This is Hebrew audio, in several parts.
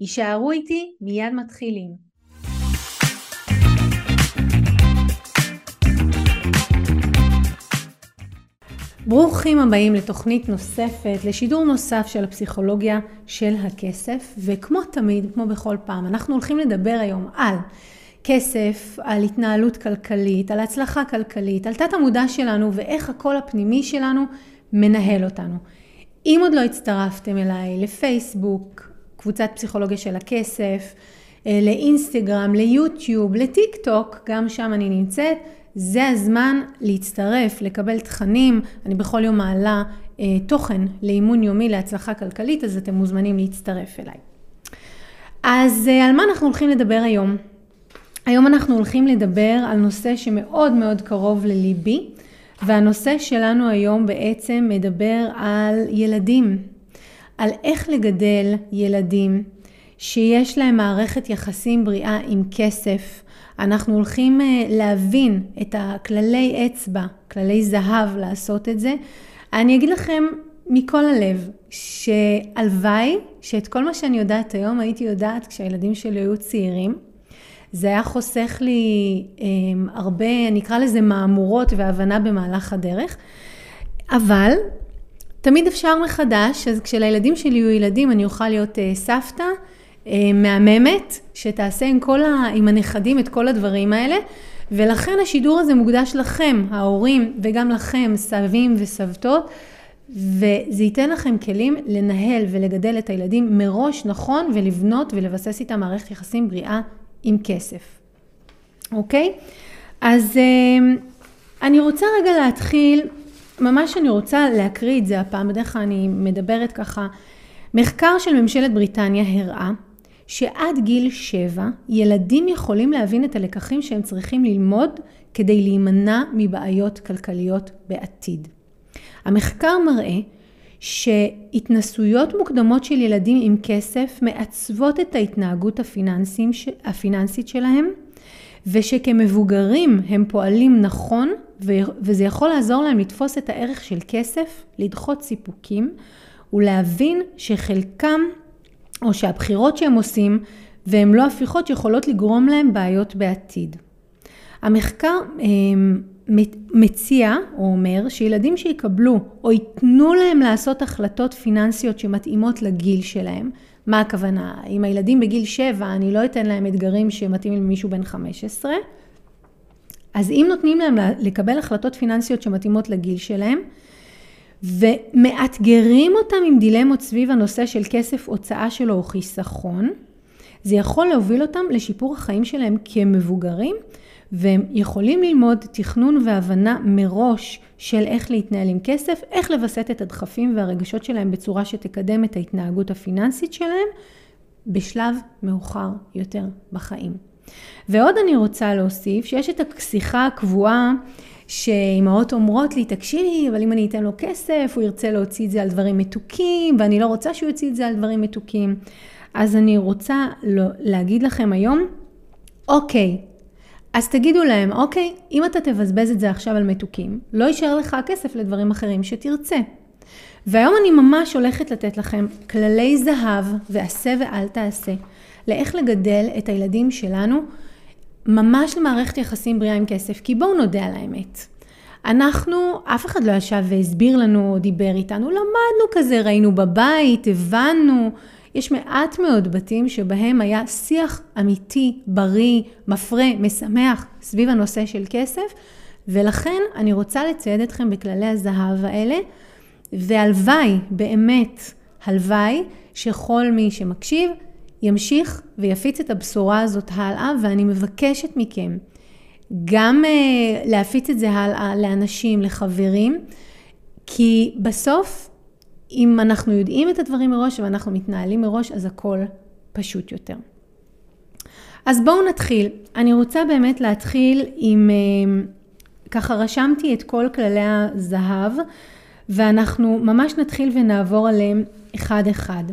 יישארו איתי, מיד מתחילים. ברוכים הבאים לתוכנית נוספת, לשידור נוסף של הפסיכולוגיה של הכסף, וכמו תמיד, כמו בכל פעם, אנחנו הולכים לדבר היום על כסף, על התנהלות כלכלית, על הצלחה כלכלית, על תת המודע שלנו ואיך הקול הפנימי שלנו מנהל אותנו. אם עוד לא הצטרפתם אליי לפייסבוק, קבוצת פסיכולוגיה של הכסף, אה, לאינסטגרם, ליוטיוב, לטיק טוק, גם שם אני נמצאת. זה הזמן להצטרף, לקבל תכנים. אני בכל יום מעלה אה, תוכן לאימון יומי להצלחה כלכלית, אז אתם מוזמנים להצטרף אליי. אז אה, על מה אנחנו הולכים לדבר היום? היום אנחנו הולכים לדבר על נושא שמאוד מאוד קרוב לליבי, והנושא שלנו היום בעצם מדבר על ילדים. על איך לגדל ילדים שיש להם מערכת יחסים בריאה עם כסף. אנחנו הולכים אה, להבין את הכללי אצבע, כללי זהב לעשות את זה. אני אגיד לכם מכל הלב, שהלוואי שאת כל מה שאני יודעת היום הייתי יודעת כשהילדים שלי היו צעירים. זה היה חוסך לי אה, הרבה, אני אקרא לזה מהמורות והבנה במהלך הדרך. אבל תמיד אפשר מחדש, אז כשלילדים שלי יהיו ילדים אני אוכל להיות uh, סבתא uh, מהממת, שתעשה עם, כל ה, עם הנכדים את כל הדברים האלה, ולכן השידור הזה מוקדש לכם, ההורים, וגם לכם, סבים וסבתות, וזה ייתן לכם כלים לנהל ולגדל את הילדים מראש נכון, ולבנות ולבסס איתם מערכת יחסים בריאה עם כסף. אוקיי? אז uh, אני רוצה רגע להתחיל ממש אני רוצה להקריא את זה הפעם, בדרך כלל אני מדברת ככה. מחקר של ממשלת בריטניה הראה שעד גיל שבע ילדים יכולים להבין את הלקחים שהם צריכים ללמוד כדי להימנע מבעיות כלכליות בעתיד. המחקר מראה שהתנסויות מוקדמות של ילדים עם כסף מעצבות את ההתנהגות הפיננסית שלהם ושכמבוגרים הם פועלים נכון וזה יכול לעזור להם לתפוס את הערך של כסף, לדחות סיפוקים ולהבין שחלקם או שהבחירות שהם עושים והם לא הפיכות יכולות לגרום להם בעיות בעתיד. המחקר אמ, מציע או אומר שילדים שיקבלו או ייתנו להם לעשות החלטות פיננסיות שמתאימות לגיל שלהם, מה הכוונה? אם הילדים בגיל 7 אני לא אתן להם אתגרים שמתאימים למישהו בן 15, אז אם נותנים להם לקבל החלטות פיננסיות שמתאימות לגיל שלהם, ומאתגרים אותם עם דילמות סביב הנושא של כסף הוצאה שלו או חיסכון, זה יכול להוביל אותם לשיפור החיים שלהם כמבוגרים, והם יכולים ללמוד תכנון והבנה מראש של איך להתנהל עם כסף, איך לווסת את הדחפים והרגשות שלהם בצורה שתקדם את ההתנהגות הפיננסית שלהם בשלב מאוחר יותר בחיים. ועוד אני רוצה להוסיף שיש את השיחה הקבועה שאימהות אומרות לי, תקשיבי, אבל אם אני אתן לו כסף, הוא ירצה להוציא את זה על דברים מתוקים, ואני לא רוצה שהוא יוציא את זה על דברים מתוקים. אז אני רוצה לא, להגיד לכם היום, אוקיי, אז תגידו להם, אוקיי, אם אתה תבזבז את זה עכשיו על מתוקים, לא יישאר לך כסף לדברים אחרים שתרצה. והיום אני ממש הולכת לתת לכם כללי זהב ועשה ואל תעשה, לאיך לגדל את הילדים שלנו ממש למערכת יחסים בריאה עם כסף, כי בואו נודה על האמת. אנחנו, אף אחד לא ישב והסביר לנו או דיבר איתנו, למדנו כזה, ראינו בבית, הבנו. יש מעט מאוד בתים שבהם היה שיח אמיתי, בריא, מפרה, משמח, סביב הנושא של כסף, ולכן אני רוצה לצייד אתכם בכללי הזהב האלה, והלוואי, באמת, הלוואי, שכל מי שמקשיב ימשיך ויפיץ את הבשורה הזאת הלאה, ואני מבקשת מכם גם uh, להפיץ את זה הלאה לאנשים, לחברים, כי בסוף, אם אנחנו יודעים את הדברים מראש ואנחנו מתנהלים מראש, אז הכל פשוט יותר. אז בואו נתחיל. אני רוצה באמת להתחיל עם, אה, ככה רשמתי את כל כללי הזהב, ואנחנו ממש נתחיל ונעבור עליהם אחד-אחד.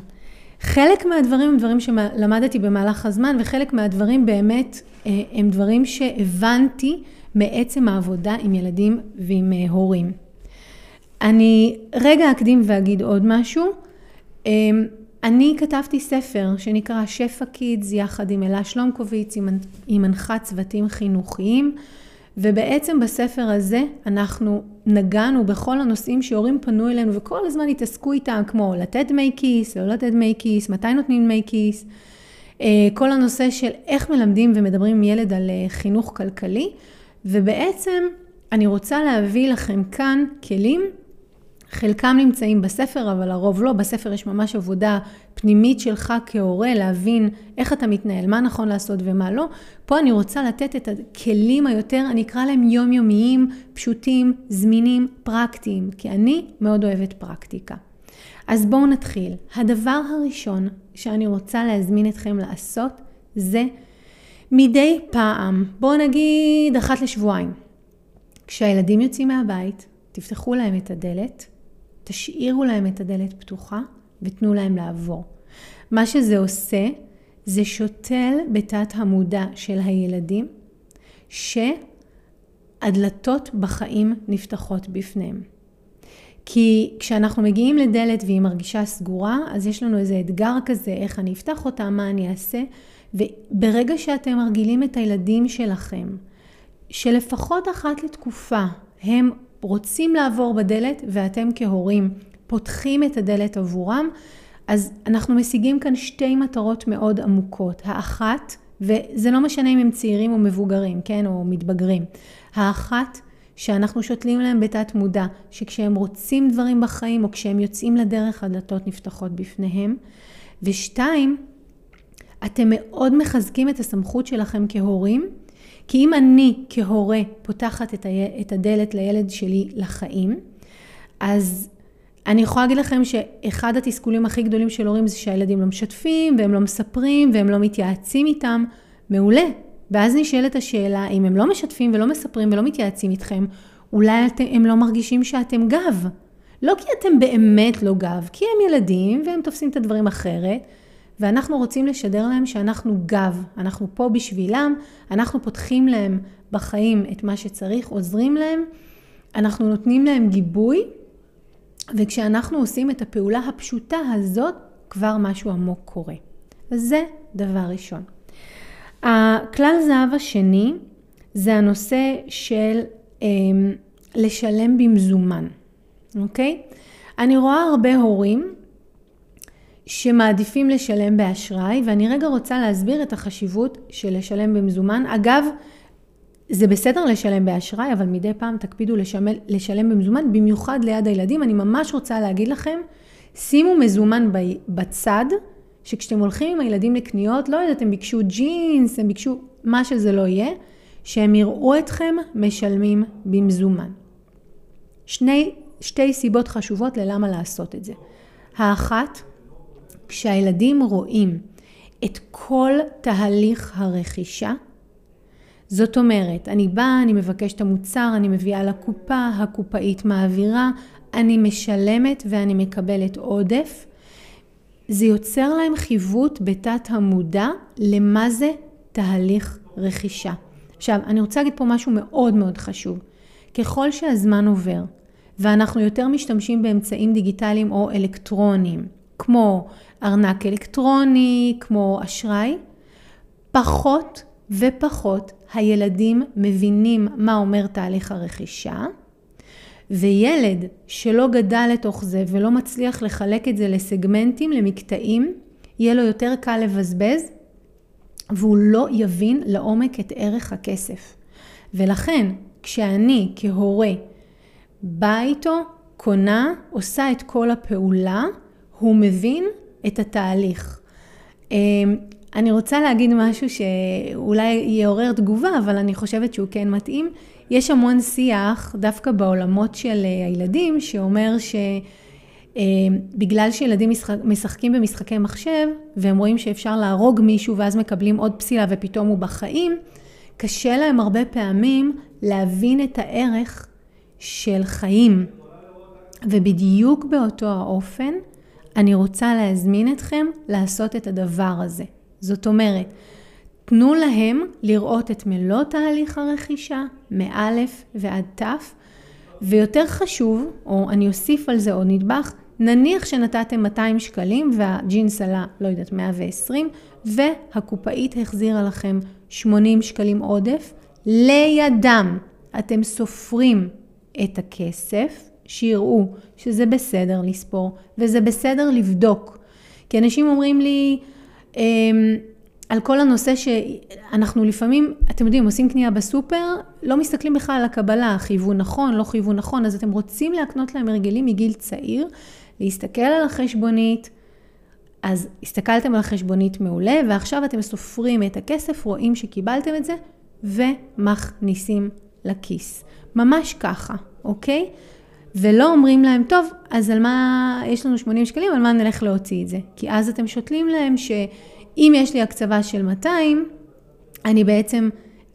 חלק מהדברים הם דברים שלמדתי במהלך הזמן, וחלק מהדברים באמת אה, הם דברים שהבנתי מעצם העבודה עם ילדים ועם אה, הורים. אני רגע אקדים ואגיד עוד משהו. אמ, אני כתבתי ספר שנקרא שפע קידס יחד עם אלה שלומקוביץ, היא מנחת צוותים חינוכיים, ובעצם בספר הזה אנחנו נגענו בכל הנושאים שהורים פנו אלינו וכל הזמן התעסקו איתם, כמו לתת דמי כיס, לא לתת דמי כיס, מתי נותנים דמי כיס, אה, כל הנושא של איך מלמדים ומדברים עם ילד על אה, חינוך כלכלי, ובעצם אני רוצה להביא לכם כאן כלים חלקם נמצאים בספר, אבל הרוב לא. בספר יש ממש עבודה פנימית שלך כהורה, להבין איך אתה מתנהל, מה נכון לעשות ומה לא. פה אני רוצה לתת את הכלים היותר, אני אקרא להם יומיומיים, פשוטים, זמינים, פרקטיים, כי אני מאוד אוהבת פרקטיקה. אז בואו נתחיל. הדבר הראשון שאני רוצה להזמין אתכם לעשות זה מדי פעם, בואו נגיד אחת לשבועיים. כשהילדים יוצאים מהבית, תפתחו להם את הדלת תשאירו להם את הדלת פתוחה ותנו להם לעבור. מה שזה עושה, זה שותל בתת המודע של הילדים, שהדלתות בחיים נפתחות בפניהם. כי כשאנחנו מגיעים לדלת והיא מרגישה סגורה, אז יש לנו איזה אתגר כזה, איך אני אפתח אותה, מה אני אעשה, וברגע שאתם מרגילים את הילדים שלכם, שלפחות אחת לתקופה הם רוצים לעבור בדלת ואתם כהורים פותחים את הדלת עבורם, אז אנחנו משיגים כאן שתי מטרות מאוד עמוקות. האחת, וזה לא משנה אם הם צעירים או מבוגרים, כן, או מתבגרים. האחת, שאנחנו שותלים להם בתת מודע, שכשהם רוצים דברים בחיים או כשהם יוצאים לדרך הדלתות נפתחות בפניהם. ושתיים, אתם מאוד מחזקים את הסמכות שלכם כהורים כי אם אני כהורה פותחת את, ה... את הדלת לילד שלי לחיים, אז אני יכולה להגיד לכם שאחד התסכולים הכי גדולים של הורים זה שהילדים לא משתפים והם לא מספרים והם לא מתייעצים איתם. מעולה. ואז נשאלת השאלה, אם הם לא משתפים ולא מספרים ולא מתייעצים איתכם, אולי אתם, הם לא מרגישים שאתם גב. לא כי אתם באמת לא גב, כי הם ילדים והם תופסים את הדברים אחרת, ואנחנו רוצים לשדר להם שאנחנו גב, אנחנו פה בשבילם, אנחנו פותחים להם בחיים את מה שצריך, עוזרים להם, אנחנו נותנים להם גיבוי, וכשאנחנו עושים את הפעולה הפשוטה הזאת, כבר משהו עמוק קורה. אז זה דבר ראשון. הכלל זהב השני זה הנושא של אה, לשלם במזומן, אוקיי? אני רואה הרבה הורים שמעדיפים לשלם באשראי, ואני רגע רוצה להסביר את החשיבות של לשלם במזומן. אגב, זה בסדר לשלם באשראי, אבל מדי פעם תקפידו לשמל, לשלם במזומן, במיוחד ליד הילדים. אני ממש רוצה להגיד לכם, שימו מזומן בצד, שכשאתם הולכים עם הילדים לקניות, לא יודעת, הם ביקשו ג'ינס, הם ביקשו מה שזה לא יהיה, שהם יראו אתכם משלמים במזומן. שני, שתי סיבות חשובות ללמה לעשות את זה. האחת, כשהילדים רואים את כל תהליך הרכישה, זאת אומרת, אני באה, אני מבקשת את המוצר, אני מביאה לקופה, הקופאית מעבירה, אני משלמת ואני מקבלת עודף. זה יוצר להם חיווט בתת המודע למה זה תהליך רכישה. עכשיו, אני רוצה להגיד פה משהו מאוד מאוד חשוב. ככל שהזמן עובר ואנחנו יותר משתמשים באמצעים דיגיטליים או אלקטרוניים, כמו ארנק אלקטרוני, כמו אשראי, פחות ופחות הילדים מבינים מה אומר תהליך הרכישה, וילד שלא גדל לתוך זה ולא מצליח לחלק את זה לסגמנטים, למקטעים, יהיה לו יותר קל לבזבז, והוא לא יבין לעומק את ערך הכסף. ולכן, כשאני כהורה באה איתו, קונה, עושה את כל הפעולה, הוא מבין את התהליך. אמ, אני רוצה להגיד משהו שאולי יעורר תגובה, אבל אני חושבת שהוא כן מתאים. יש המון שיח, דווקא בעולמות של אה, הילדים, שאומר בגלל שילדים משחק, משחקים במשחקי מחשב, והם רואים שאפשר להרוג מישהו ואז מקבלים עוד פסילה ופתאום הוא בחיים, קשה להם הרבה פעמים להבין את הערך של חיים. ובדיוק באותו האופן, אני רוצה להזמין אתכם לעשות את הדבר הזה. זאת אומרת, תנו להם לראות את מלוא תהליך הרכישה, מאלף ועד תף, ויותר חשוב, או אני אוסיף על זה עוד נדבך, נניח שנתתם 200 שקלים והג'ינס עלה, לא יודעת, 120, והקופאית החזירה לכם 80 שקלים עודף, לידם אתם סופרים את הכסף, שיראו שזה בסדר לספור וזה בסדר לבדוק. כי אנשים אומרים לי, אמ, על כל הנושא שאנחנו לפעמים, אתם יודעים, עושים קנייה בסופר, לא מסתכלים בכלל על הקבלה, חייבו נכון, לא חייבו נכון, אז אתם רוצים להקנות להם הרגלים מגיל צעיר, להסתכל על החשבונית, אז הסתכלתם על החשבונית מעולה, ועכשיו אתם סופרים את הכסף, רואים שקיבלתם את זה, ומכניסים לכיס. ממש ככה, אוקיי? ולא אומרים להם, טוב, אז על מה, יש לנו 80 שקלים, על מה נלך להוציא את זה? כי אז אתם שותלים להם שאם יש לי הקצבה של 200, אני בעצם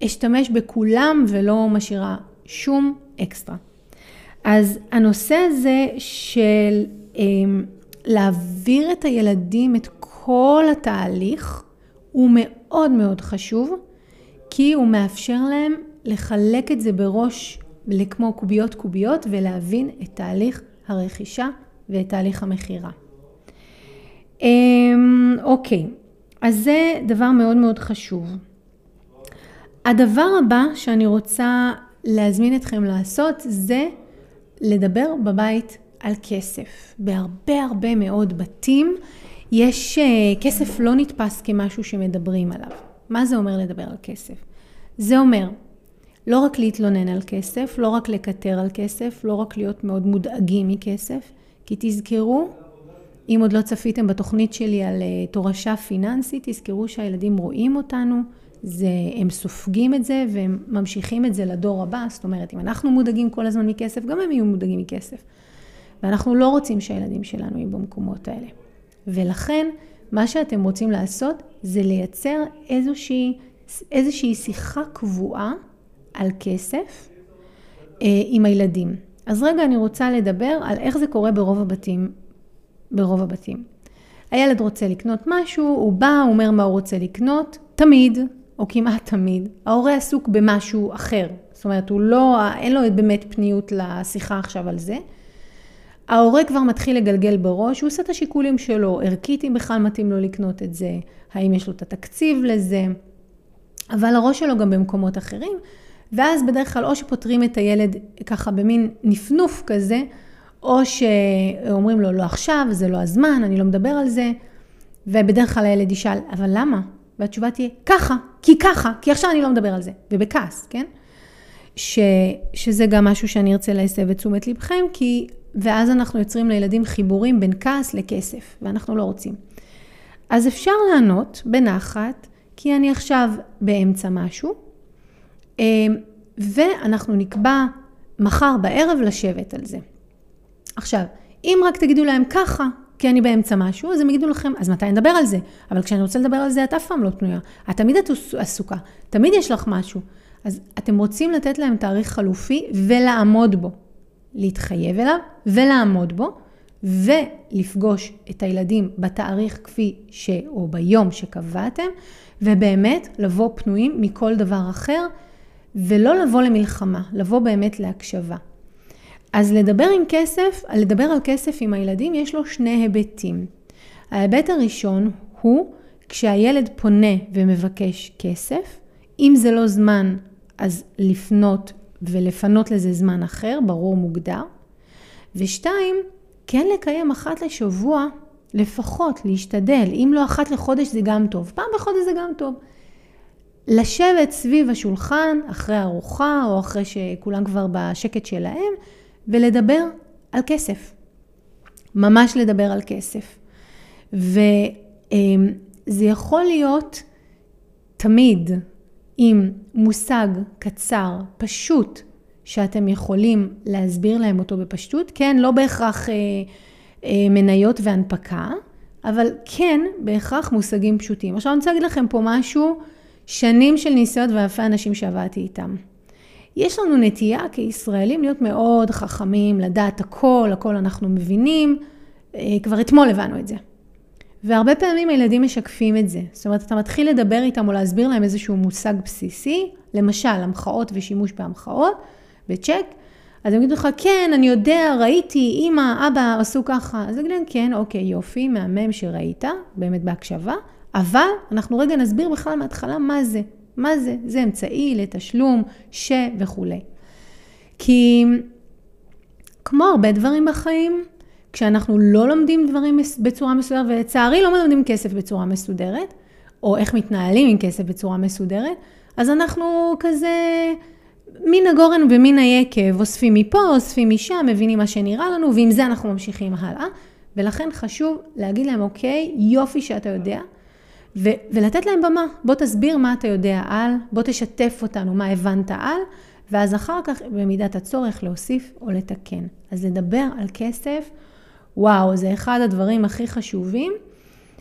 אשתמש בכולם ולא משאירה שום אקסטרה. אז הנושא הזה של אה, להעביר את הילדים את כל התהליך הוא מאוד מאוד חשוב, כי הוא מאפשר להם לחלק את זה בראש לכמו קוביות קוביות ולהבין את תהליך הרכישה ואת תהליך המכירה. אמ, אוקיי, אז זה דבר מאוד מאוד חשוב. הדבר הבא שאני רוצה להזמין אתכם לעשות זה לדבר בבית על כסף. בהרבה הרבה מאוד בתים יש אה, כסף לא נתפס כמשהו שמדברים עליו. מה זה אומר לדבר על כסף? זה אומר לא רק להתלונן על כסף, לא רק לקטר על כסף, לא רק להיות מאוד מודאגים מכסף, כי תזכרו, אם עוד לא צפיתם בתוכנית שלי על אה, תורשה פיננסית, תזכרו שהילדים רואים אותנו, זה, הם סופגים את זה והם ממשיכים את זה לדור הבא, זאת אומרת, אם אנחנו מודאגים כל הזמן מכסף, גם הם יהיו מודאגים מכסף. ואנחנו לא רוצים שהילדים שלנו יהיו במקומות האלה. ולכן, מה שאתם רוצים לעשות זה לייצר איזושהי, איזושהי שיחה קבועה על כסף אה, עם הילדים. אז רגע אני רוצה לדבר על איך זה קורה ברוב הבתים. ברוב הבתים. הילד רוצה לקנות משהו, הוא בא, הוא אומר מה הוא רוצה לקנות, תמיד, או כמעט תמיד, ההורה עסוק במשהו אחר. זאת אומרת, הוא לא, אין לו באמת פניות לשיחה עכשיו על זה. ההורה כבר מתחיל לגלגל בראש, הוא עושה את השיקולים שלו, ערכית אם בכלל מתאים לו לקנות את זה, האם יש לו את התקציב לזה, אבל הראש שלו גם במקומות אחרים, ואז בדרך כלל או שפותרים את הילד ככה במין נפנוף כזה, או שאומרים לו לא עכשיו, זה לא הזמן, אני לא מדבר על זה, ובדרך כלל הילד ישאל, אבל למה? והתשובה תהיה, ככה, כי ככה, כי עכשיו אני לא מדבר על זה, ובכעס, כן? ש, שזה גם משהו שאני ארצה להסב את תשומת לבכם, כי, ואז אנחנו יוצרים לילדים חיבורים בין כעס לכסף, ואנחנו לא רוצים. אז אפשר לענות בנחת, כי אני עכשיו באמצע משהו, ואנחנו נקבע מחר בערב לשבת על זה. עכשיו, אם רק תגידו להם ככה, כי אני באמצע משהו, אז הם יגידו לכם, אז מתי נדבר על זה? אבל כשאני רוצה לדבר על זה, את אף פעם לא פנויה. את תמיד את עסוקה, תמיד יש לך משהו. אז אתם רוצים לתת להם תאריך חלופי ולעמוד בו. להתחייב אליו ולעמוד בו, ולפגוש את הילדים בתאריך כפי ש... או ביום שקבעתם, ובאמת לבוא פנויים מכל דבר אחר. ולא לבוא למלחמה, לבוא באמת להקשבה. אז לדבר עם כסף, לדבר על כסף עם הילדים, יש לו שני היבטים. ההיבט הראשון הוא כשהילד פונה ומבקש כסף, אם זה לא זמן, אז לפנות ולפנות לזה זמן אחר, ברור מוגדר. ושתיים, כן לקיים אחת לשבוע, לפחות להשתדל, אם לא אחת לחודש זה גם טוב, פעם בחודש זה גם טוב. לשבת סביב השולחן אחרי ארוחה או אחרי שכולם כבר בשקט שלהם ולדבר על כסף. ממש לדבר על כסף. וזה יכול להיות תמיד עם מושג קצר, פשוט, שאתם יכולים להסביר להם אותו בפשטות. כן, לא בהכרח אה, מניות והנפקה, אבל כן בהכרח מושגים פשוטים. עכשיו אני רוצה להגיד לכם פה משהו, שנים של ניסיון ואלפי אנשים שעבדתי איתם. יש לנו נטייה כישראלים להיות מאוד חכמים, לדעת הכל, הכל אנחנו מבינים, אה, כבר אתמול הבנו את זה. והרבה פעמים הילדים משקפים את זה. זאת אומרת, אתה מתחיל לדבר איתם או להסביר להם איזשהו מושג בסיסי, למשל, המחאות ושימוש בהמחאות, בצ'ק, אז הם יגידו לך, כן, אני יודע, ראיתי, אמא, אבא עשו ככה. אז יגידו להם, כן, אוקיי, יופי, מהמם שראית, באמת בהקשבה, אבל אנחנו רגע נסביר בכלל מההתחלה מה זה. מה זה? זה אמצעי לתשלום, ש וכולי. כי כמו הרבה דברים בחיים, כשאנחנו לא לומדים דברים בצורה מסודרת, ולצערי לא מלמדים כסף בצורה מסודרת, או איך מתנהלים עם כסף בצורה מסודרת, אז אנחנו כזה מן הגורן ומן היקב, אוספים מפה, אוספים משם, מבינים מה שנראה לנו, ועם זה אנחנו ממשיכים הלאה. ולכן חשוב להגיד להם, אוקיי, יופי שאתה יודע, ו- ולתת להם במה. בוא תסביר מה אתה יודע על, בוא תשתף אותנו מה הבנת על, ואז אחר כך במידת הצורך להוסיף או לתקן. אז לדבר על כסף, וואו, זה אחד הדברים הכי חשובים.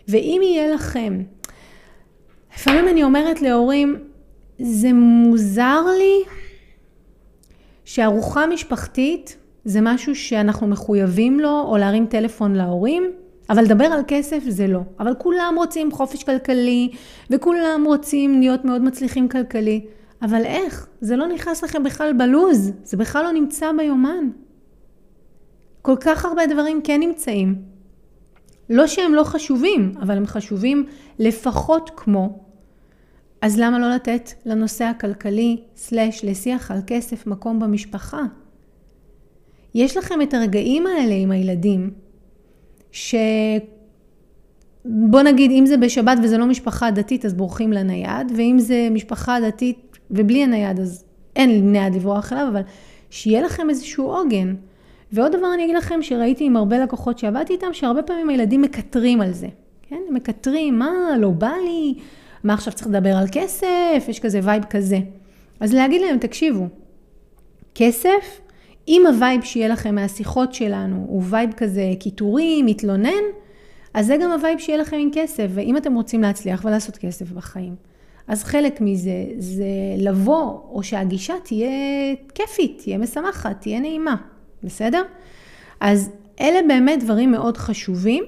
ואם יהיה לכם, לפעמים אני אומרת להורים, זה מוזר לי שארוחה משפחתית זה משהו שאנחנו מחויבים לו, או להרים טלפון להורים, אבל לדבר על כסף זה לא. אבל כולם רוצים חופש כלכלי, וכולם רוצים להיות מאוד מצליחים כלכלי. אבל איך? זה לא נכנס לכם בכלל בלוז, זה בכלל לא נמצא ביומן. כל כך הרבה דברים כן נמצאים. לא שהם לא חשובים, אבל הם חשובים לפחות כמו. אז למה לא לתת לנושא הכלכלי, סלש, לשיח על כסף, מקום במשפחה? יש לכם את הרגעים האלה עם הילדים, ש... בוא נגיד, אם זה בשבת וזה לא משפחה דתית, אז בורחים לנייד, ואם זה משפחה דתית ובלי הנייד, אז אין נייד לברוח אליו, אבל שיהיה לכם איזשהו עוגן. ועוד דבר אני אגיד לכם, שראיתי עם הרבה לקוחות שעבדתי איתם, שהרבה פעמים הילדים מקטרים על זה. כן? מקטרים, מה, לא בא לי, מה עכשיו צריך לדבר על כסף, יש כזה vibe כזה. אז להגיד להם, תקשיבו, כסף אם ה vibe שיהיה לכם מהשיחות שלנו הוא vibe כזה קיטורי, מתלונן, אז זה גם ה vibe שיהיה לכם עם כסף, ואם אתם רוצים להצליח ולעשות כסף בחיים. אז חלק מזה זה לבוא, או שהגישה תהיה כיפית, תהיה משמחת, תהיה נעימה, בסדר? אז אלה באמת דברים מאוד חשובים,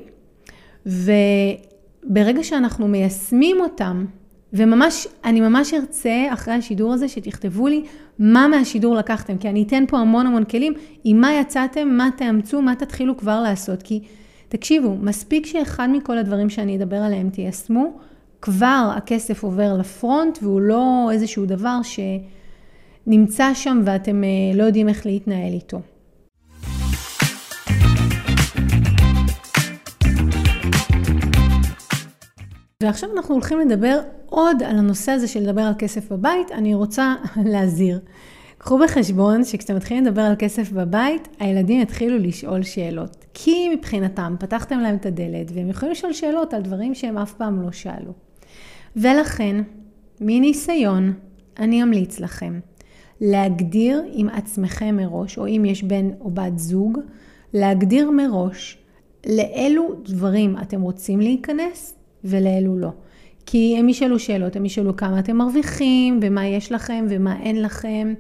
וברגע שאנחנו מיישמים אותם, וממש, אני ממש ארצה אחרי השידור הזה שתכתבו לי מה מהשידור לקחתם, כי אני אתן פה המון המון כלים, עם מה יצאתם, מה תאמצו, מה תתחילו כבר לעשות, כי תקשיבו, מספיק שאחד מכל הדברים שאני אדבר עליהם תיישמו, כבר הכסף עובר לפרונט והוא לא איזשהו דבר שנמצא שם ואתם אה, לא יודעים איך להתנהל איתו. ועכשיו אנחנו הולכים לדבר עוד על הנושא הזה של לדבר על כסף בבית. אני רוצה להזהיר. קחו בחשבון שכשאתם מתחילים לדבר על כסף בבית, הילדים יתחילו לשאול שאלות. כי מבחינתם פתחתם להם את הדלת והם יכולים לשאול שאלות על דברים שהם אף פעם לא שאלו. ולכן, מניסיון, אני אמליץ לכם להגדיר עם עצמכם מראש, או אם יש בן או בת זוג, להגדיר מראש לאילו דברים אתם רוצים להיכנס ולאלו לא. כי הם ישאלו שאלות, הם ישאלו כמה אתם מרוויחים, ומה יש לכם, ומה אין לכם,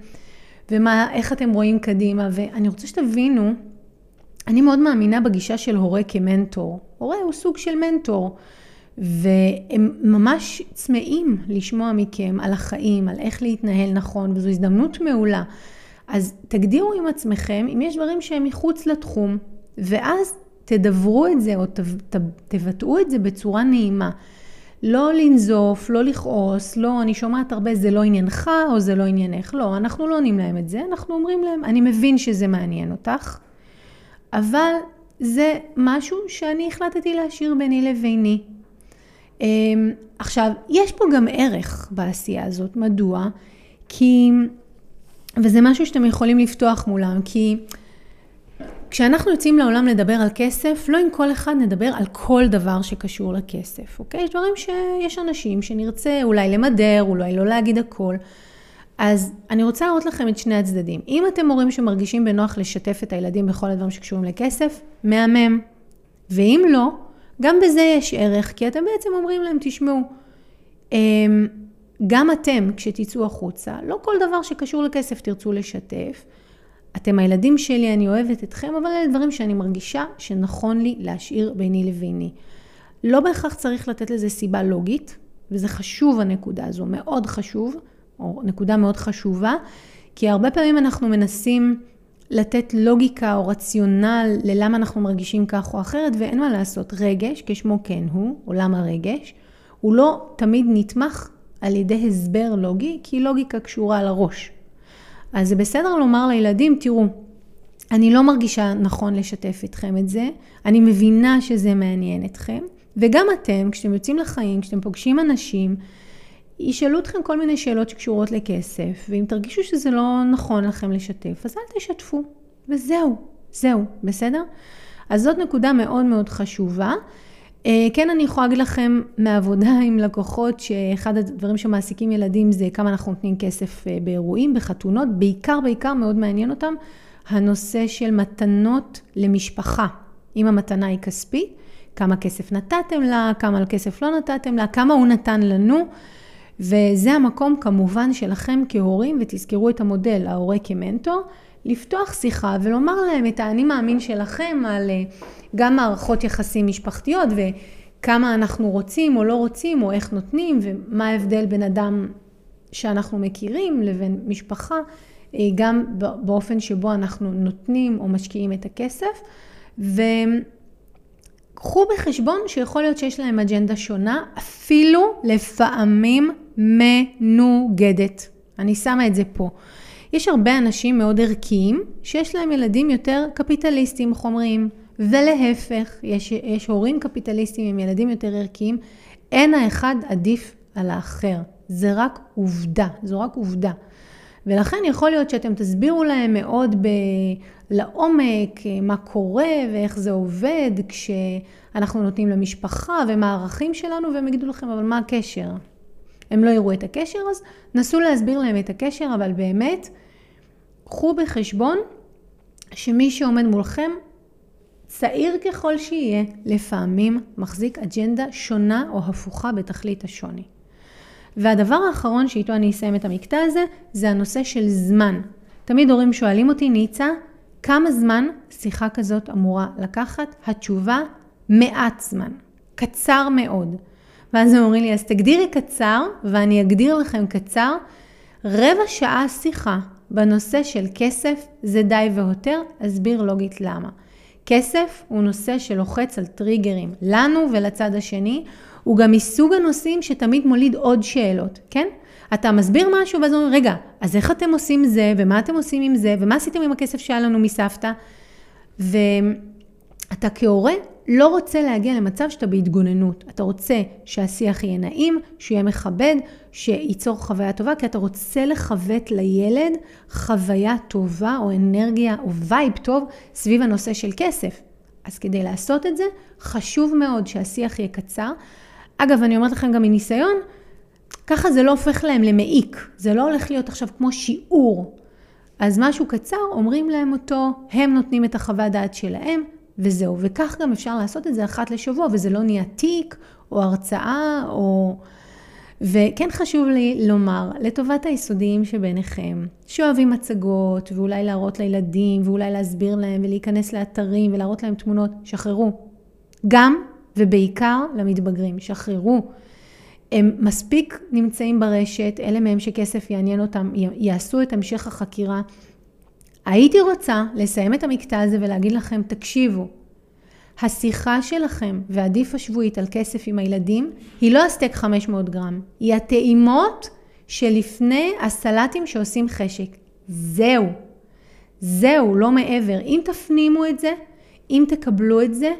ואיך אתם רואים קדימה. ואני רוצה שתבינו, אני מאוד מאמינה בגישה של הורה כמנטור. הורה הוא סוג של מנטור. והם ממש צמאים לשמוע מכם על החיים, על איך להתנהל נכון, וזו הזדמנות מעולה. אז תגדירו עם עצמכם אם יש דברים שהם מחוץ לתחום, ואז תדברו את זה או תבטאו את זה בצורה נעימה. לא לנזוף, לא לכעוס, לא, אני שומעת הרבה, זה לא עניינך או זה לא עניינך. לא, אנחנו לא עונים להם את זה, אנחנו אומרים להם, אני מבין שזה מעניין אותך, אבל זה משהו שאני החלטתי להשאיר ביני לביני. אמ, עכשיו, יש פה גם ערך בעשייה הזאת, מדוע? כי, וזה משהו שאתם יכולים לפתוח מולם, כי כשאנחנו יוצאים לעולם לדבר על כסף, לא עם כל אחד נדבר על כל דבר שקשור לכסף, אוקיי? יש דברים שיש אנשים שנרצה אולי למדר, אולי לא להגיד הכל. אז אני רוצה להראות לכם את שני הצדדים. אם אתם הורים שמרגישים בנוח לשתף את הילדים בכל הדברים שקשורים לכסף, מהמם, ואם לא, גם בזה יש ערך, כי אתם בעצם אומרים להם, תשמעו, אמ, גם אתם, כשתצאו החוצה, לא כל דבר שקשור לכסף תרצו לשתף. אתם הילדים שלי, אני אוהבת אתכם, אבל אלה דברים שאני מרגישה שנכון לי להשאיר ביני לביני. לא בהכרח צריך לתת לזה סיבה לוגית, וזה חשוב הנקודה הזו, מאוד חשוב, או נקודה מאוד חשובה, כי הרבה פעמים אנחנו מנסים לתת לוגיקה או רציונל ללמה אנחנו מרגישים כך או אחרת, ואין מה לעשות. רגש, כשמו כן הוא, עולם הרגש, הוא לא תמיד נתמך על ידי הסבר לוגי, כי לוגיקה קשורה לראש. אז זה בסדר לומר לילדים, תראו, אני לא מרגישה נכון לשתף אתכם את זה, אני מבינה שזה מעניין אתכם, וגם אתם, כשאתם יוצאים לחיים, כשאתם פוגשים אנשים, ישאלו אתכם כל מיני שאלות שקשורות לכסף, ואם תרגישו שזה לא נכון לכם לשתף, אז אל תשתפו, וזהו, זהו, בסדר? אז זאת נקודה מאוד מאוד חשובה. אה, כן, אני יכולה להגיד לכם מעבודה עם לקוחות, שאחד הדברים שמעסיקים ילדים זה כמה אנחנו נותנים כסף אה, באירועים, בחתונות, בעיקר, בעיקר מאוד מעניין אותם, הנושא של מתנות למשפחה. אם המתנה היא כספית, כמה כסף נתתם לה, כמה כסף לא נתתם לה, כמה הוא נתן לנו. וזה המקום כמובן שלכם כהורים, ותזכרו את המודל, ההורה כמנטור, לפתוח שיחה ולומר להם את האני מאמין שלכם על אה, גם מערכות יחסים משפחתיות וכמה אנחנו רוצים או לא רוצים או איך נותנים ומה ההבדל בין אדם שאנחנו מכירים לבין משפחה, אה, גם באופן שבו אנחנו נותנים או משקיעים את הכסף. וקחו בחשבון שיכול להיות שיש להם אג'נדה שונה, אפילו לפעמים מנוגדת. אני שמה את זה פה. יש הרבה אנשים מאוד ערכיים שיש להם ילדים יותר קפיטליסטים חומריים, ולהפך, יש, יש הורים קפיטליסטים עם ילדים יותר ערכיים, אין האחד עדיף על האחר. זה רק עובדה, זו רק עובדה. ולכן יכול להיות שאתם תסבירו להם מאוד ב... לעומק מה קורה ואיך זה עובד כשאנחנו נותנים למשפחה ומה הערכים שלנו, והם יגידו לכם, אבל מה הקשר? הם לא יראו את הקשר, אז נסו להסביר להם את הקשר, אבל באמת, קחו בחשבון שמי שעומד מולכם, צעיר ככל שיהיה, לפעמים מחזיק אג'נדה שונה או הפוכה בתכלית השוני. והדבר האחרון שאיתו אני אסיים את המקטע הזה, זה הנושא של זמן. תמיד הורים שואלים אותי, ניצה, כמה זמן שיחה כזאת אמורה לקחת? התשובה, מעט זמן. קצר מאוד. ואז הם אומרים לי, אז תגדירי קצר, ואני אגדיר לכם קצר, רבע שעה שיחה בנושא של כסף זה די והותר, אסביר לוגית למה. כסף הוא נושא שלוחץ על טריגרים, לנו ולצד השני, הוא גם מסוג הנושאים שתמיד מוליד עוד שאלות, כן? אתה מסביר משהו ואז אומרים, רגע, אז איך אתם עושים זה, ומה אתם עושים עם זה, ומה עשיתם עם הכסף שהיה לנו מסבתא? ואתה כהורה לא רוצה להגיע למצב שאתה בהתגוננות. אתה רוצה שהשיח יהיה נעים, שיהיה מכבד, שייצור חוויה טובה, כי אתה רוצה לחוות לילד חוויה טובה או אנרגיה או vibe טוב סביב הנושא של כסף. אז כדי לעשות את זה, חשוב מאוד שהשיח יהיה קצר. אגב, אני אומרת לכם גם מניסיון, ככה זה לא הופך להם למעיק, זה לא הולך להיות עכשיו כמו שיעור. אז משהו קצר, אומרים להם אותו, הם נותנים את החוות דעת שלהם, וזהו. וכך גם אפשר לעשות את זה אחת לשבוע, וזה לא נהיה תיק, או הרצאה, או... וכן חשוב לי לומר, לטובת היסודיים שביניכם, שאוהבים מצגות, ואולי להראות לילדים, ואולי להסביר להם, ולהיכנס לאתרים, ולהראות להם תמונות, שחררו. גם ובעיקר למתבגרים, שחררו. הם מספיק נמצאים ברשת, אלה מהם שכסף יעניין אותם, יעשו את המשך החקירה. הייתי רוצה לסיים את המקטע הזה ולהגיד לכם, תקשיבו, השיחה שלכם ועדיף השבועית על כסף עם הילדים היא לא הסטייק 500 גרם, היא הטעימות שלפני הסלטים שעושים חשק. זהו. זהו, לא מעבר. אם תפנימו את זה, אם תקבלו את זה,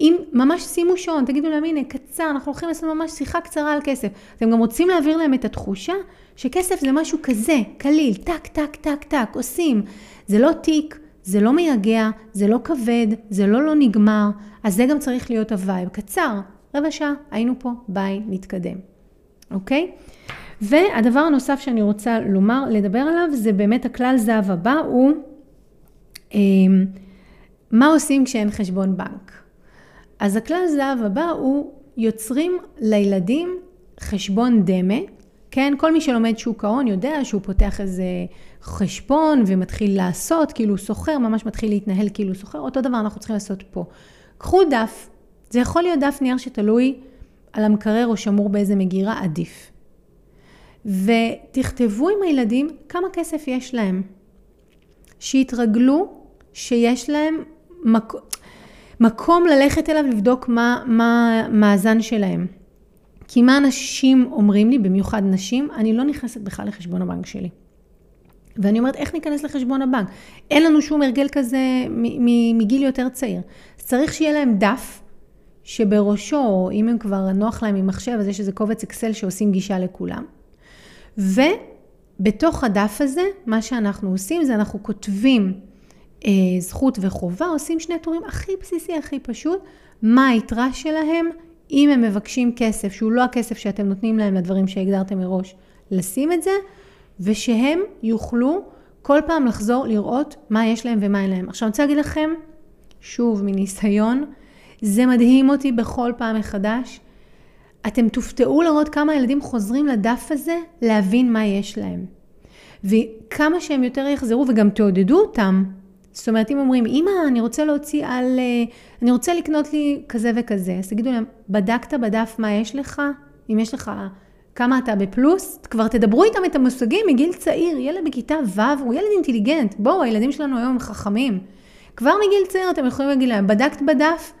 אם ממש שימו שעון, תגידו להם, הנה, קצר, אנחנו הולכים לעשות ממש שיחה קצרה על כסף. אתם גם רוצים להעביר להם את התחושה שכסף זה משהו כזה, קליל, טק, טק, טק, טק, עושים. זה לא תיק, זה לא מייגע, זה לא כבד, זה לא לא נגמר, אז זה גם צריך להיות ה vibe. קצר, רבע שעה, היינו פה, ביי, נתקדם. אוקיי? והדבר הנוסף שאני רוצה לומר, לדבר עליו, זה באמת הכלל זהב הבא, הוא אה, מה עושים כשאין חשבון בנק. אז הכלל זהב הבא הוא יוצרים לילדים חשבון דמה, כן? כל מי שלומד שוק ההון יודע שהוא פותח איזה חשבון ומתחיל לעשות כאילו הוא סוחר, ממש מתחיל להתנהל כאילו הוא סוחר, אותו דבר אנחנו צריכים לעשות פה. קחו דף, זה יכול להיות דף נייר שתלוי על המקרר או שמור באיזה מגירה, עדיף. ותכתבו עם הילדים כמה כסף יש להם. שיתרגלו שיש להם מק... מקום ללכת אליו לבדוק מה, המאזן שלהם. כי מה אנשים אומרים לי, במיוחד נשים, אני לא נכנסת בכלל לחשבון הבנק שלי. ואני אומרת, איך ניכנס לחשבון הבנק? אין לנו שום הרגל כזה מגיל יותר צעיר. אז צריך שיהיה להם דף שבראשו, אם הם כבר נוח להם עם מחשב, אז יש איזה קובץ אקסל שעושים גישה לכולם. ובתוך הדף הזה, מה שאנחנו עושים זה אנחנו כותבים אה, זכות וחובה, עושים שני טורים הכי בסיסי, הכי פשוט, מה היתרה שלהם, אם הם מבקשים כסף, שהוא לא הכסף שאתם נותנים להם לדברים שהגדרתם מראש, לשים את זה, ושהם יוכלו כל פעם לחזור לראות מה יש להם ומה אין להם. עכשיו אני רוצה להגיד לכם, שוב, מניסיון, זה מדהים אותי בכל פעם מחדש. אתם תופתעו לראות כמה ילדים חוזרים לדף הזה להבין מה יש להם. וכמה שהם יותר יחזרו וגם תעודדו אותם. זאת אומרת, אם אומרים, אמא, אני רוצה להוציא על, אה, אני רוצה לקנות לי כזה וכזה, אז תגידו להם, בדקת בדף מה יש לך? אם יש לך, כמה אתה בפלוס? כבר תדברו איתם את המושגים מגיל צעיר. ילד בכיתה ו' הוא ילד אינטליגנט. בואו, הילדים שלנו היום הם חכמים. כבר מגיל צעיר אתם יכולים להגיד להם, בדקת בדף?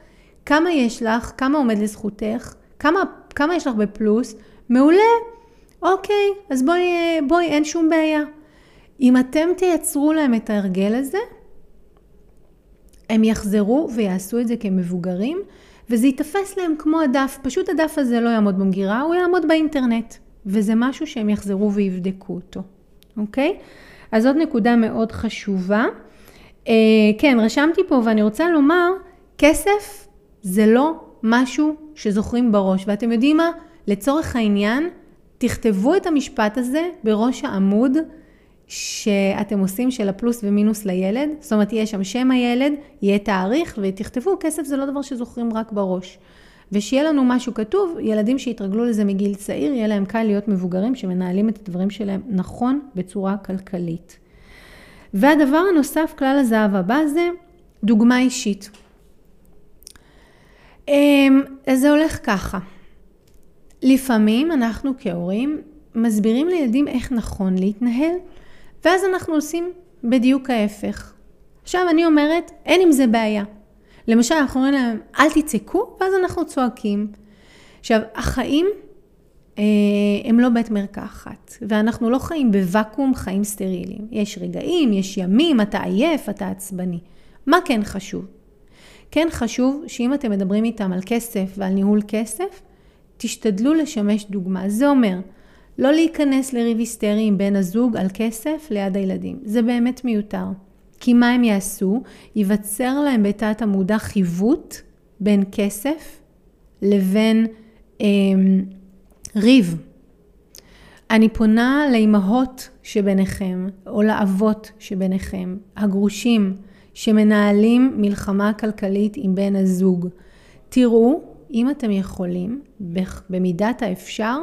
כמה יש לך? כמה עומד לזכותך? כמה, כמה יש לך בפלוס? מעולה. אוקיי, אז בואי, בואי, אין שום בעיה. אם אתם תייצרו להם את ההרגל הזה, הם יחזרו ויעשו את זה כמבוגרים, וזה ייתפס להם כמו הדף, פשוט הדף הזה לא יעמוד במגירה, הוא יעמוד באינטרנט, וזה משהו שהם יחזרו ויבדקו אותו, אוקיי? אז זאת נקודה מאוד חשובה. אה, כן, רשמתי פה ואני רוצה לומר, כסף זה לא משהו שזוכרים בראש, ואתם יודעים מה? לצורך העניין, תכתבו את המשפט הזה בראש העמוד שאתם עושים של הפלוס ומינוס לילד, זאת אומרת יהיה שם שם הילד, יהיה תאריך ותכתבו, כסף זה לא דבר שזוכרים רק בראש. ושיהיה לנו משהו כתוב, ילדים שיתרגלו לזה מגיל צעיר, יהיה להם קל להיות מבוגרים שמנהלים את הדברים שלהם נכון בצורה כלכלית. והדבר הנוסף, כלל הזהב הבא זה דוגמה אישית. אמ, זה הולך ככה. לפעמים אנחנו כהורים מסבירים לילדים איך נכון להתנהל, ואז אנחנו עושים בדיוק ההפך. עכשיו אני אומרת, אין עם זה בעיה. למשל, אנחנו אומרים להם, אל תצעקו, ואז אנחנו צועקים. עכשיו, החיים אה, הם לא בית מרקחת, ואנחנו לא חיים בוואקום חיים סטריליים. יש רגעים, יש ימים, אתה עייף, אתה עצבני. מה כן חשוב? כן חשוב שאם אתם מדברים איתם על כסף ועל ניהול כסף, תשתדלו לשמש דוגמה. זה אומר, לא להיכנס לריב היסטרי עם בן הזוג על כסף ליד הילדים. זה באמת מיותר. כי מה הם יעשו? ייווצר להם בתת המודע חיווט בין כסף לבין אה, ריב. אני פונה לאימהות שביניכם, או לאבות שביניכם, הגרושים, שמנהלים מלחמה כלכלית עם בן הזוג. תראו אם אתם יכולים, במידת האפשר,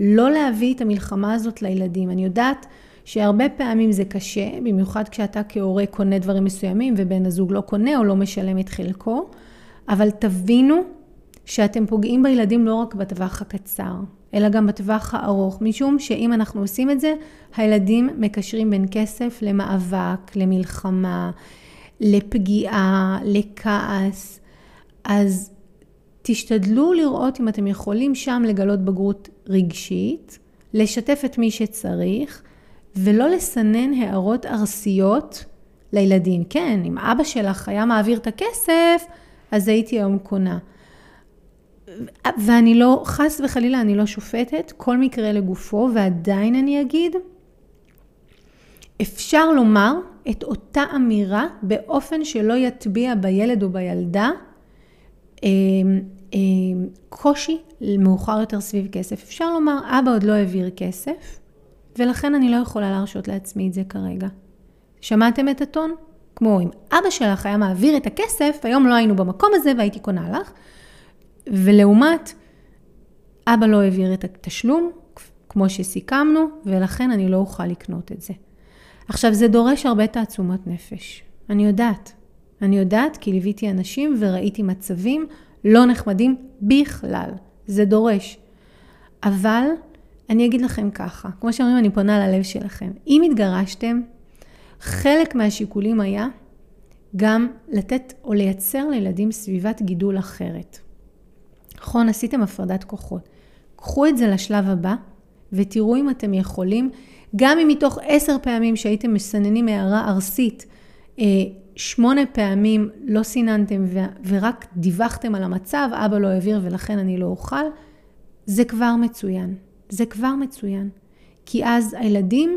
לא להביא את המלחמה הזאת לילדים. אני יודעת שהרבה פעמים זה קשה, במיוחד כשאתה כהורה קונה דברים מסוימים ובן הזוג לא קונה או לא משלם את חלקו, אבל תבינו שאתם פוגעים בילדים לא רק בטווח הקצר, אלא גם בטווח הארוך, משום שאם אנחנו עושים את זה, הילדים מקשרים בין כסף למאבק, למלחמה, לפגיעה, לכעס. אז תשתדלו לראות אם אתם יכולים שם לגלות בגרות רגשית, לשתף את מי שצריך, ולא לסנן הערות ארסיות לילדים. כן, אם אבא שלך היה מעביר את הכסף, אז הייתי היום קונה. ואני לא, חס וחלילה, אני לא שופטת, כל מקרה לגופו, ועדיין אני אגיד, אפשר לומר את אותה אמירה באופן שלא יטביע בילד או בילדה קושי מאוחר יותר סביב כסף. אפשר לומר, אבא עוד לא העביר כסף, ולכן אני לא יכולה להרשות לעצמי את זה כרגע. שמעתם את הטון? כמו אם אבא שלך היה מעביר את הכסף, היום לא היינו במקום הזה והייתי קונה לך. ולעומת, אבא לא העביר את התשלום, כמו שסיכמנו, ולכן אני לא אוכל לקנות את זה. עכשיו, זה דורש הרבה תעצומות נפש. אני יודעת. אני יודעת כי ליוויתי אנשים וראיתי מצבים לא נחמדים בכלל. זה דורש. אבל אני אגיד לכם ככה, כמו שאומרים, אני פונה ללב שלכם. אם התגרשתם, חלק מהשיקולים היה גם לתת או לייצר לילדים סביבת גידול אחרת. נכון, עשיתם הפרדת כוחות. קחו את זה לשלב הבא ותראו אם אתם יכולים, גם אם מתוך עשר פעמים שהייתם מסננים הערה ארסית, אה, שמונה פעמים לא סיננתם ורק דיווחתם על המצב, אבא לא העביר ולכן אני לא אוכל, זה כבר מצוין. זה כבר מצוין. כי אז הילדים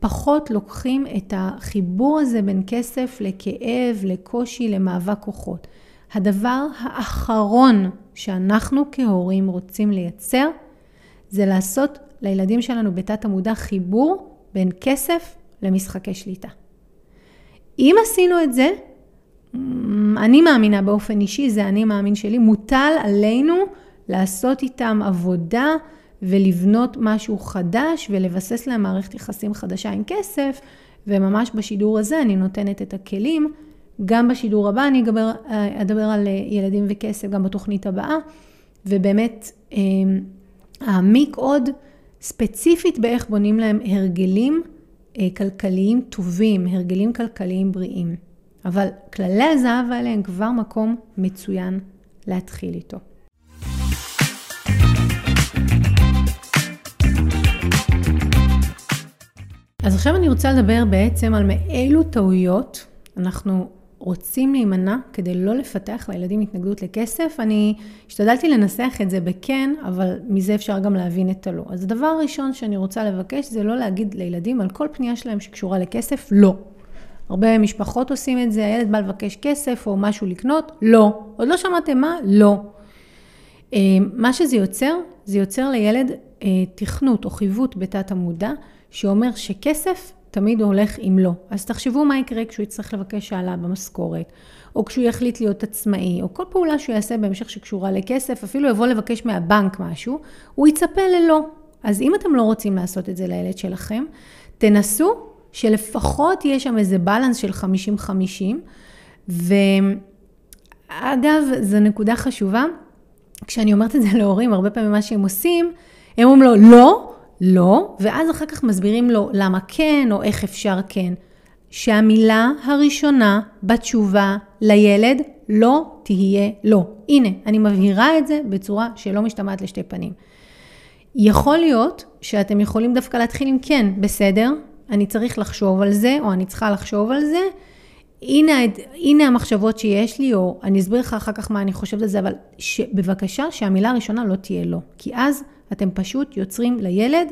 פחות לוקחים את החיבור הזה בין כסף לכאב, לקושי, למאבק כוחות. הדבר האחרון שאנחנו כהורים רוצים לייצר, זה לעשות לילדים שלנו בתת המודע חיבור בין כסף למשחקי שליטה. אם עשינו את זה, אני מאמינה באופן אישי, זה אני מאמין שלי, מוטל עלינו לעשות איתם עבודה ולבנות משהו חדש ולבסס להם מערכת יחסים חדשה עם כסף, וממש בשידור הזה אני נותנת את הכלים. גם בשידור הבא אני אדבר, אדבר על ילדים וכסף, גם בתוכנית הבאה, ובאמת אמ, אעמיק עוד ספציפית באיך בונים להם הרגלים אה, כלכליים טובים, הרגלים כלכליים בריאים. אבל כללי הזהב האלה הם כבר מקום מצוין להתחיל איתו. אז עכשיו אני רוצה לדבר בעצם על מאילו טעויות אנחנו רוצים להימנע כדי לא לפתח לילדים התנגדות לכסף. אני השתדלתי לנסח את זה בכן, אבל מזה אפשר גם להבין את הלא. אז הדבר הראשון שאני רוצה לבקש זה לא להגיד לילדים על כל פנייה שלהם שקשורה לכסף, לא. הרבה משפחות עושים את זה, הילד בא לבקש כסף או משהו לקנות, לא. עוד לא שמעתם מה? לא. אה, מה שזה יוצר, זה יוצר לילד אה, תכנות או חיווט בתת המודע, שאומר שכסף תמיד הוא הולך עם לא. אז תחשבו מה יקרה כשהוא יצטרך לבקש העלאה במשכורת, או כשהוא יחליט להיות עצמאי, או כל פעולה שהוא יעשה בהמשך שקשורה לכסף, אפילו יבוא לבקש מהבנק משהו, הוא יצפה ללא. אז אם אתם לא רוצים לעשות את זה לילד שלכם, תנסו שלפחות יהיה שם איזה בלנס של 50-50, ואגב, זו נקודה חשובה, כשאני אומרת את זה להורים, הרבה פעמים מה שהם עושים, הם אומרים לו, לא, לא, ואז אחר כך מסבירים לו למה כן או איך אפשר כן. שהמילה הראשונה בתשובה לילד לא תהיה לא. הנה, אני מבהירה את זה בצורה שלא משתמעת לשתי פנים. יכול להיות שאתם יכולים דווקא להתחיל עם כן, בסדר, אני צריך לחשוב על זה, או אני צריכה לחשוב על זה. הנה, הנה המחשבות שיש לי, או אני אסביר לך אחר כך מה אני חושבת על זה, אבל בבקשה שהמילה הראשונה לא תהיה לא. כי אז אתם פשוט יוצרים לילד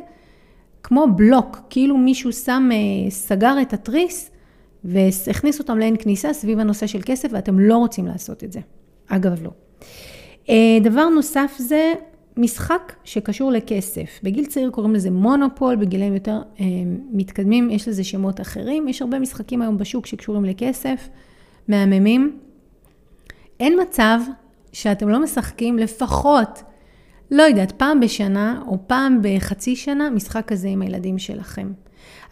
כמו בלוק, כאילו מישהו שם, אה, סגר את התריס והכניס אותם לאין כניסה סביב הנושא של כסף, ואתם לא רוצים לעשות את זה. אגב, לא. אה, דבר נוסף זה משחק שקשור לכסף. בגיל צעיר קוראים לזה מונופול, בגילים יותר אה, מתקדמים יש לזה שמות אחרים. יש הרבה משחקים היום בשוק שקשורים לכסף, מהממים. אין מצב שאתם לא משחקים לפחות לא יודעת, פעם בשנה או פעם בחצי שנה, משחק כזה עם הילדים שלכם.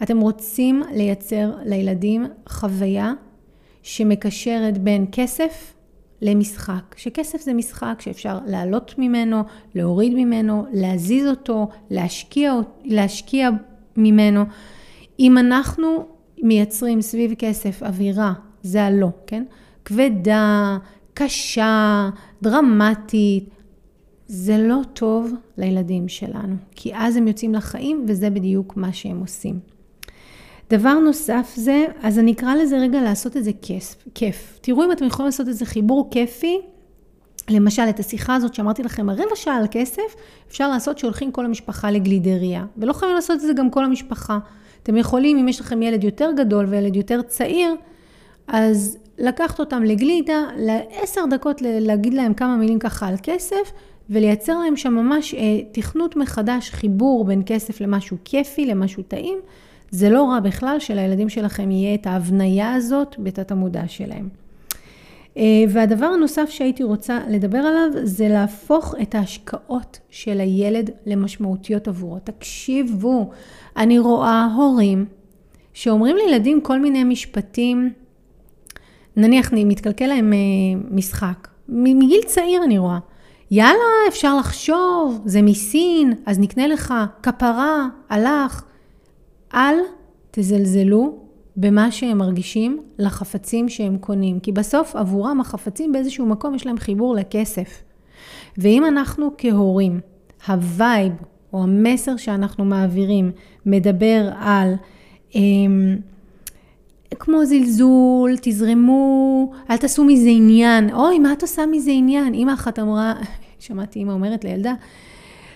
אתם רוצים לייצר לילדים חוויה שמקשרת בין כסף למשחק. שכסף זה משחק שאפשר לעלות ממנו, להוריד ממנו, להזיז אותו, להשקיע, להשקיע ממנו. אם אנחנו מייצרים סביב כסף אווירה, זה הלא, כן? כבדה, קשה, דרמטית, זה לא טוב לילדים שלנו, כי אז הם יוצאים לחיים וזה בדיוק מה שהם עושים. דבר נוסף זה, אז אני אקרא לזה רגע לעשות את זה כיף. כיף. תראו אם אתם יכולים לעשות איזה חיבור כיפי. למשל, את השיחה הזאת שאמרתי לכם, הרבע שעה על כסף, אפשר לעשות שהולכים כל המשפחה לגלידריה. ולא חייבים לעשות את זה גם כל המשפחה. אתם יכולים, אם יש לכם ילד יותר גדול וילד יותר צעיר, אז לקחת אותם לגלידה, לעשר דקות להגיד להם כמה מילים ככה על כסף, ולייצר להם שם ממש אה, תכנות מחדש, חיבור בין כסף למשהו כיפי, למשהו טעים. זה לא רע בכלל שלילדים שלכם יהיה את ההבניה הזאת בתת המודע שלהם. אה, והדבר הנוסף שהייתי רוצה לדבר עליו זה להפוך את ההשקעות של הילד למשמעותיות עבורו. תקשיבו, אני רואה הורים שאומרים לילדים כל מיני משפטים, נניח מתקלקל להם אה, משחק, מגיל צעיר אני רואה. יאללה, אפשר לחשוב, זה מסין, אז נקנה לך כפרה, הלך. אל תזלזלו במה שהם מרגישים לחפצים שהם קונים, כי בסוף עבורם החפצים באיזשהו מקום יש להם חיבור לכסף. ואם אנחנו כהורים, ה vibe או המסר שאנחנו מעבירים מדבר על אמ, כמו זלזול, תזרמו, אל תעשו מזה עניין. אוי, מה את עושה מזה עניין? אמא אחת אמרה, שמעתי אמא אומרת לילדה,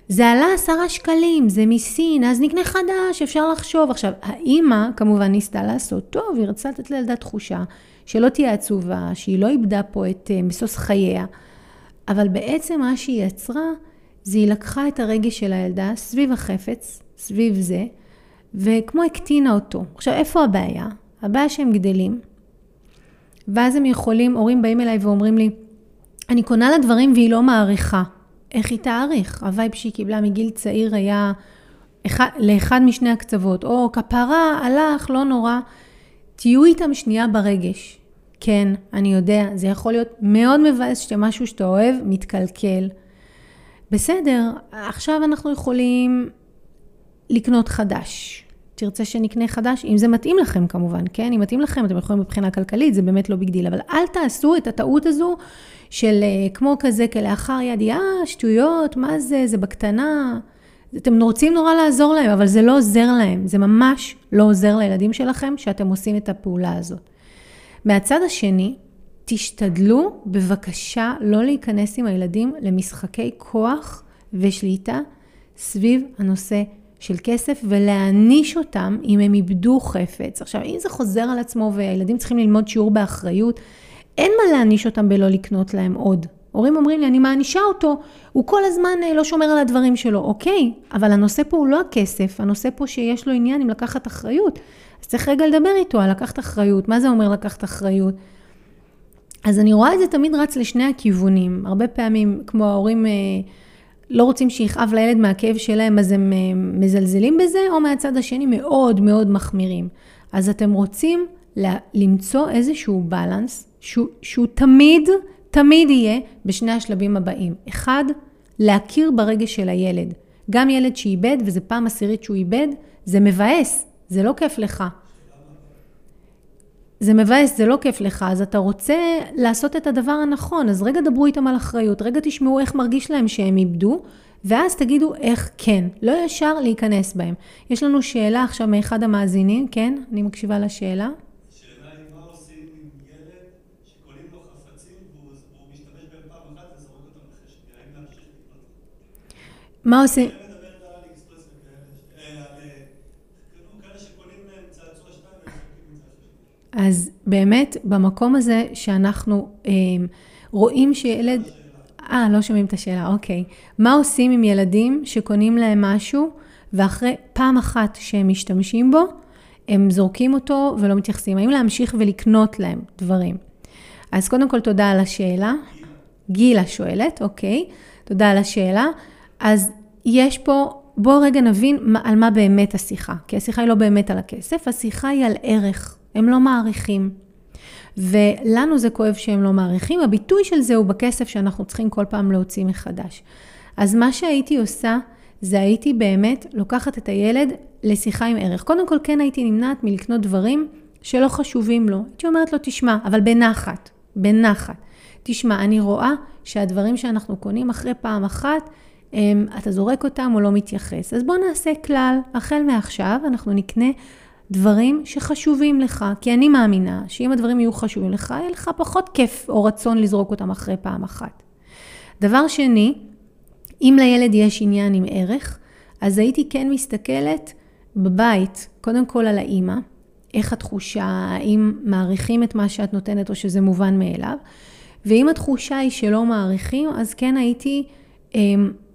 זה עלה עשרה שקלים, זה מסין, אז נקנה חדש, אפשר לחשוב. עכשיו, האימא כמובן ניסתה לעשות טוב, היא רצתה לתת לילדה תחושה שלא תהיה עצובה, שהיא לא איבדה פה את אה, משוש חייה, אבל בעצם מה שהיא יצרה, זה היא לקחה את הרגש של הילדה סביב החפץ, סביב זה, וכמו הקטינה אותו. עכשיו, איפה הבעיה? הבעיה שהם גדלים, ואז הם יכולים, הורים באים אליי ואומרים לי, אני קונה לה דברים והיא לא מעריכה. איך היא תעריך? ה vibe שהיא קיבלה מגיל צעיר היה אחד, לאחד משני הקצוות, או כפרה, הלך, לא נורא. תהיו איתם שנייה ברגש. כן, אני יודע, זה יכול להיות מאוד מבאס שמשהו שאתה אוהב מתקלקל. בסדר, עכשיו אנחנו יכולים לקנות חדש. תרצה שנקנה חדש, אם זה מתאים לכם כמובן, כן? אם מתאים לכם, אתם יכולים מבחינה כלכלית, זה באמת לא big deal, אבל אל תעשו את הטעות הזו של אה, כמו כזה כלאחר יד, אה, שטויות, מה זה, זה בקטנה. אתם רוצים נורא לעזור להם, אבל זה לא עוזר להם, זה ממש לא עוזר לילדים שלכם שאתם עושים את הפעולה הזאת. מהצד השני, תשתדלו בבקשה לא להיכנס עם הילדים למשחקי כוח ושליטה סביב הנושא של כסף ולהעניש אותם אם הם איבדו חפץ. עכשיו, אם זה חוזר על עצמו והילדים צריכים ללמוד שיעור באחריות, אין מה להעניש אותם בלא לקנות להם עוד. הורים אומרים לי, אני מענישה אותו, הוא כל הזמן אה, לא שומר על הדברים שלו. אוקיי, אבל הנושא פה הוא לא הכסף, הנושא פה שיש לו עניין עם לקחת אחריות. אז צריך רגע לדבר איתו על לקחת אחריות. מה זה אומר לקחת אחריות? אז אני רואה את זה תמיד רץ לשני הכיוונים. הרבה פעמים, כמו ההורים... לא רוצים שיכאב לילד מהכאב שלהם, אז הם אה, מזלזלים בזה, או מהצד השני מאוד מאוד מחמירים. אז אתם רוצים למצוא איזשהו בלנס, שהוא, שהוא תמיד, תמיד יהיה בשני השלבים הבאים. אחד, להכיר ברגש של הילד. גם ילד שאיבד, וזה פעם עשירית שהוא איבד, זה מבאס, זה לא כיף לך. זה מבאס, זה לא כיף לך, אז אתה רוצה לעשות את הדבר הנכון, אז רגע דברו איתם על אחריות, רגע תשמעו איך מרגיש להם שהם איבדו, ואז תגידו איך כן, לא ישר להיכנס בהם. יש לנו שאלה עכשיו מאחד המאזינים, כן? אני מקשיבה לשאלה. מה עושים? אז באמת, במקום הזה שאנחנו אה, רואים שילד... אה, לא שומעים את השאלה, אוקיי. מה עושים עם ילדים שקונים להם משהו, ואחרי פעם אחת שהם משתמשים בו, הם זורקים אותו ולא מתייחסים? האם להמשיך ולקנות להם דברים? אז קודם כל, תודה על השאלה. גילה שואלת, אוקיי. תודה על השאלה. אז יש פה, בואו רגע נבין על מה באמת השיחה. כי השיחה היא לא באמת על הכסף, השיחה היא על ערך. הם לא מעריכים. ולנו זה כואב שהם לא מעריכים, הביטוי של זה הוא בכסף שאנחנו צריכים כל פעם להוציא מחדש. אז מה שהייתי עושה, זה הייתי באמת לוקחת את הילד לשיחה עם ערך. קודם כל כן הייתי נמנעת מלקנות דברים שלא חשובים לו. הייתי אומרת לו, תשמע, אבל בנחת, בנחת. תשמע, אני רואה שהדברים שאנחנו קונים אחרי פעם אחת, הם, אתה זורק אותם או לא מתייחס. אז בוא נעשה כלל, החל מעכשיו אנחנו נקנה דברים שחשובים לך, כי אני מאמינה שאם הדברים יהיו חשובים לך, יהיה לך פחות כיף או רצון לזרוק אותם אחרי פעם אחת. דבר שני, אם לילד יש עניין עם ערך, אז הייתי כן מסתכלת בבית, קודם כל על האימא, איך התחושה, האם מעריכים את מה שאת נותנת או שזה מובן מאליו, ואם התחושה היא שלא מעריכים, אז כן הייתי אה,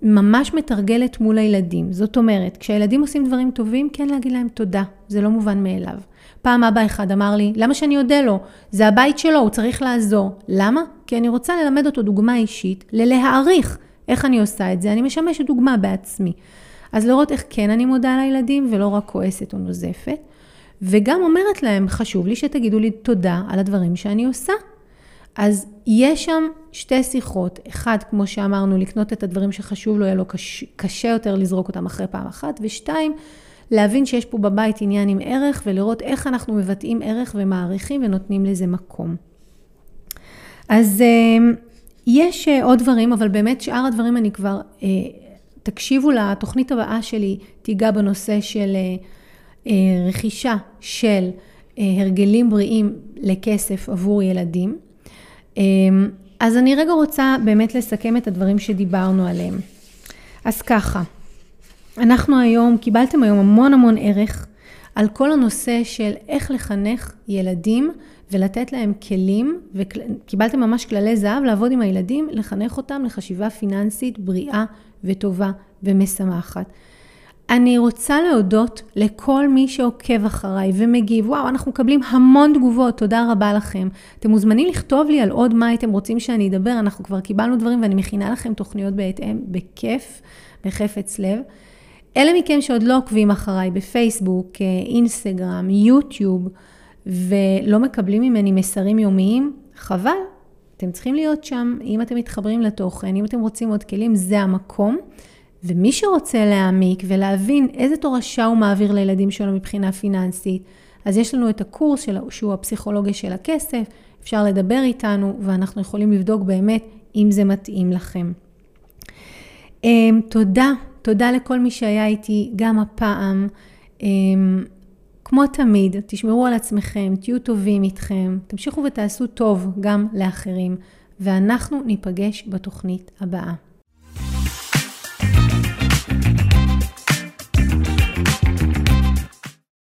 ממש מתרגלת מול הילדים. זאת אומרת, כשהילדים עושים דברים טובים, כן להגיד להם תודה, זה לא מובן מאליו. פעם אבא אחד אמר לי, למה שאני אודה לו? זה הבית שלו, הוא צריך לעזור. למה? כי אני רוצה ללמד אותו דוגמה אישית, ללהעריך איך אני עושה את זה. אני משמשת דוגמה בעצמי. אז לראות איך כן אני מודה לילדים ולא רק כועסת או נוזפת. וגם אומרת להם, חשוב לי שתגידו לי תודה על הדברים שאני עושה. אז יש שם שתי שיחות, אחד, כמו שאמרנו, לקנות את הדברים שחשוב לו, יהיה לו קשה, קשה יותר לזרוק אותם אחרי פעם אחת, ושתיים, להבין שיש פה בבית עניין עם ערך ולראות איך אנחנו מבטאים ערך ומעריכים ונותנים לזה מקום. אז אה, יש אה, עוד דברים, אבל באמת שאר הדברים אני כבר, אה, תקשיבו לתוכנית הבאה שלי, תיגע בנושא של רכישה של הרגלים בריאים לכסף עבור ילדים. אז אני רגע רוצה באמת לסכם את הדברים שדיברנו עליהם. אז ככה, אנחנו היום, קיבלתם היום המון המון ערך על כל הנושא של איך לחנך ילדים ולתת להם כלים, וקיבלתם ממש כללי זהב לעבוד עם הילדים, לחנך אותם לחשיבה פיננסית בריאה וטובה ומשמחת. אני רוצה להודות לכל מי שעוקב אחריי ומגיב. וואו, אנחנו מקבלים המון תגובות, תודה רבה לכם. אתם מוזמנים לכתוב לי על עוד מה הייתם רוצים שאני אדבר, אנחנו כבר קיבלנו דברים ואני מכינה לכם תוכניות בהתאם, בכיף, בחפץ לב. אלה מכם שעוד לא עוקבים אחריי בפייסבוק, אינסטגרם, יוטיוב, ולא מקבלים ממני מסרים יומיים, חבל. אתם צריכים להיות שם, אם אתם מתחברים לתוכן, אם אתם רוצים עוד כלים, זה המקום. ומי שרוצה להעמיק ולהבין איזה תורשה הוא מעביר לילדים שלו מבחינה פיננסית, אז יש לנו את הקורס של, שהוא הפסיכולוגיה של הכסף, אפשר לדבר איתנו ואנחנו יכולים לבדוק באמת אם זה מתאים לכם. אמ, תודה, תודה לכל מי שהיה איתי גם הפעם. אמ, כמו תמיד, תשמרו על עצמכם, תהיו טובים איתכם, תמשיכו ותעשו טוב גם לאחרים, ואנחנו ניפגש בתוכנית הבאה.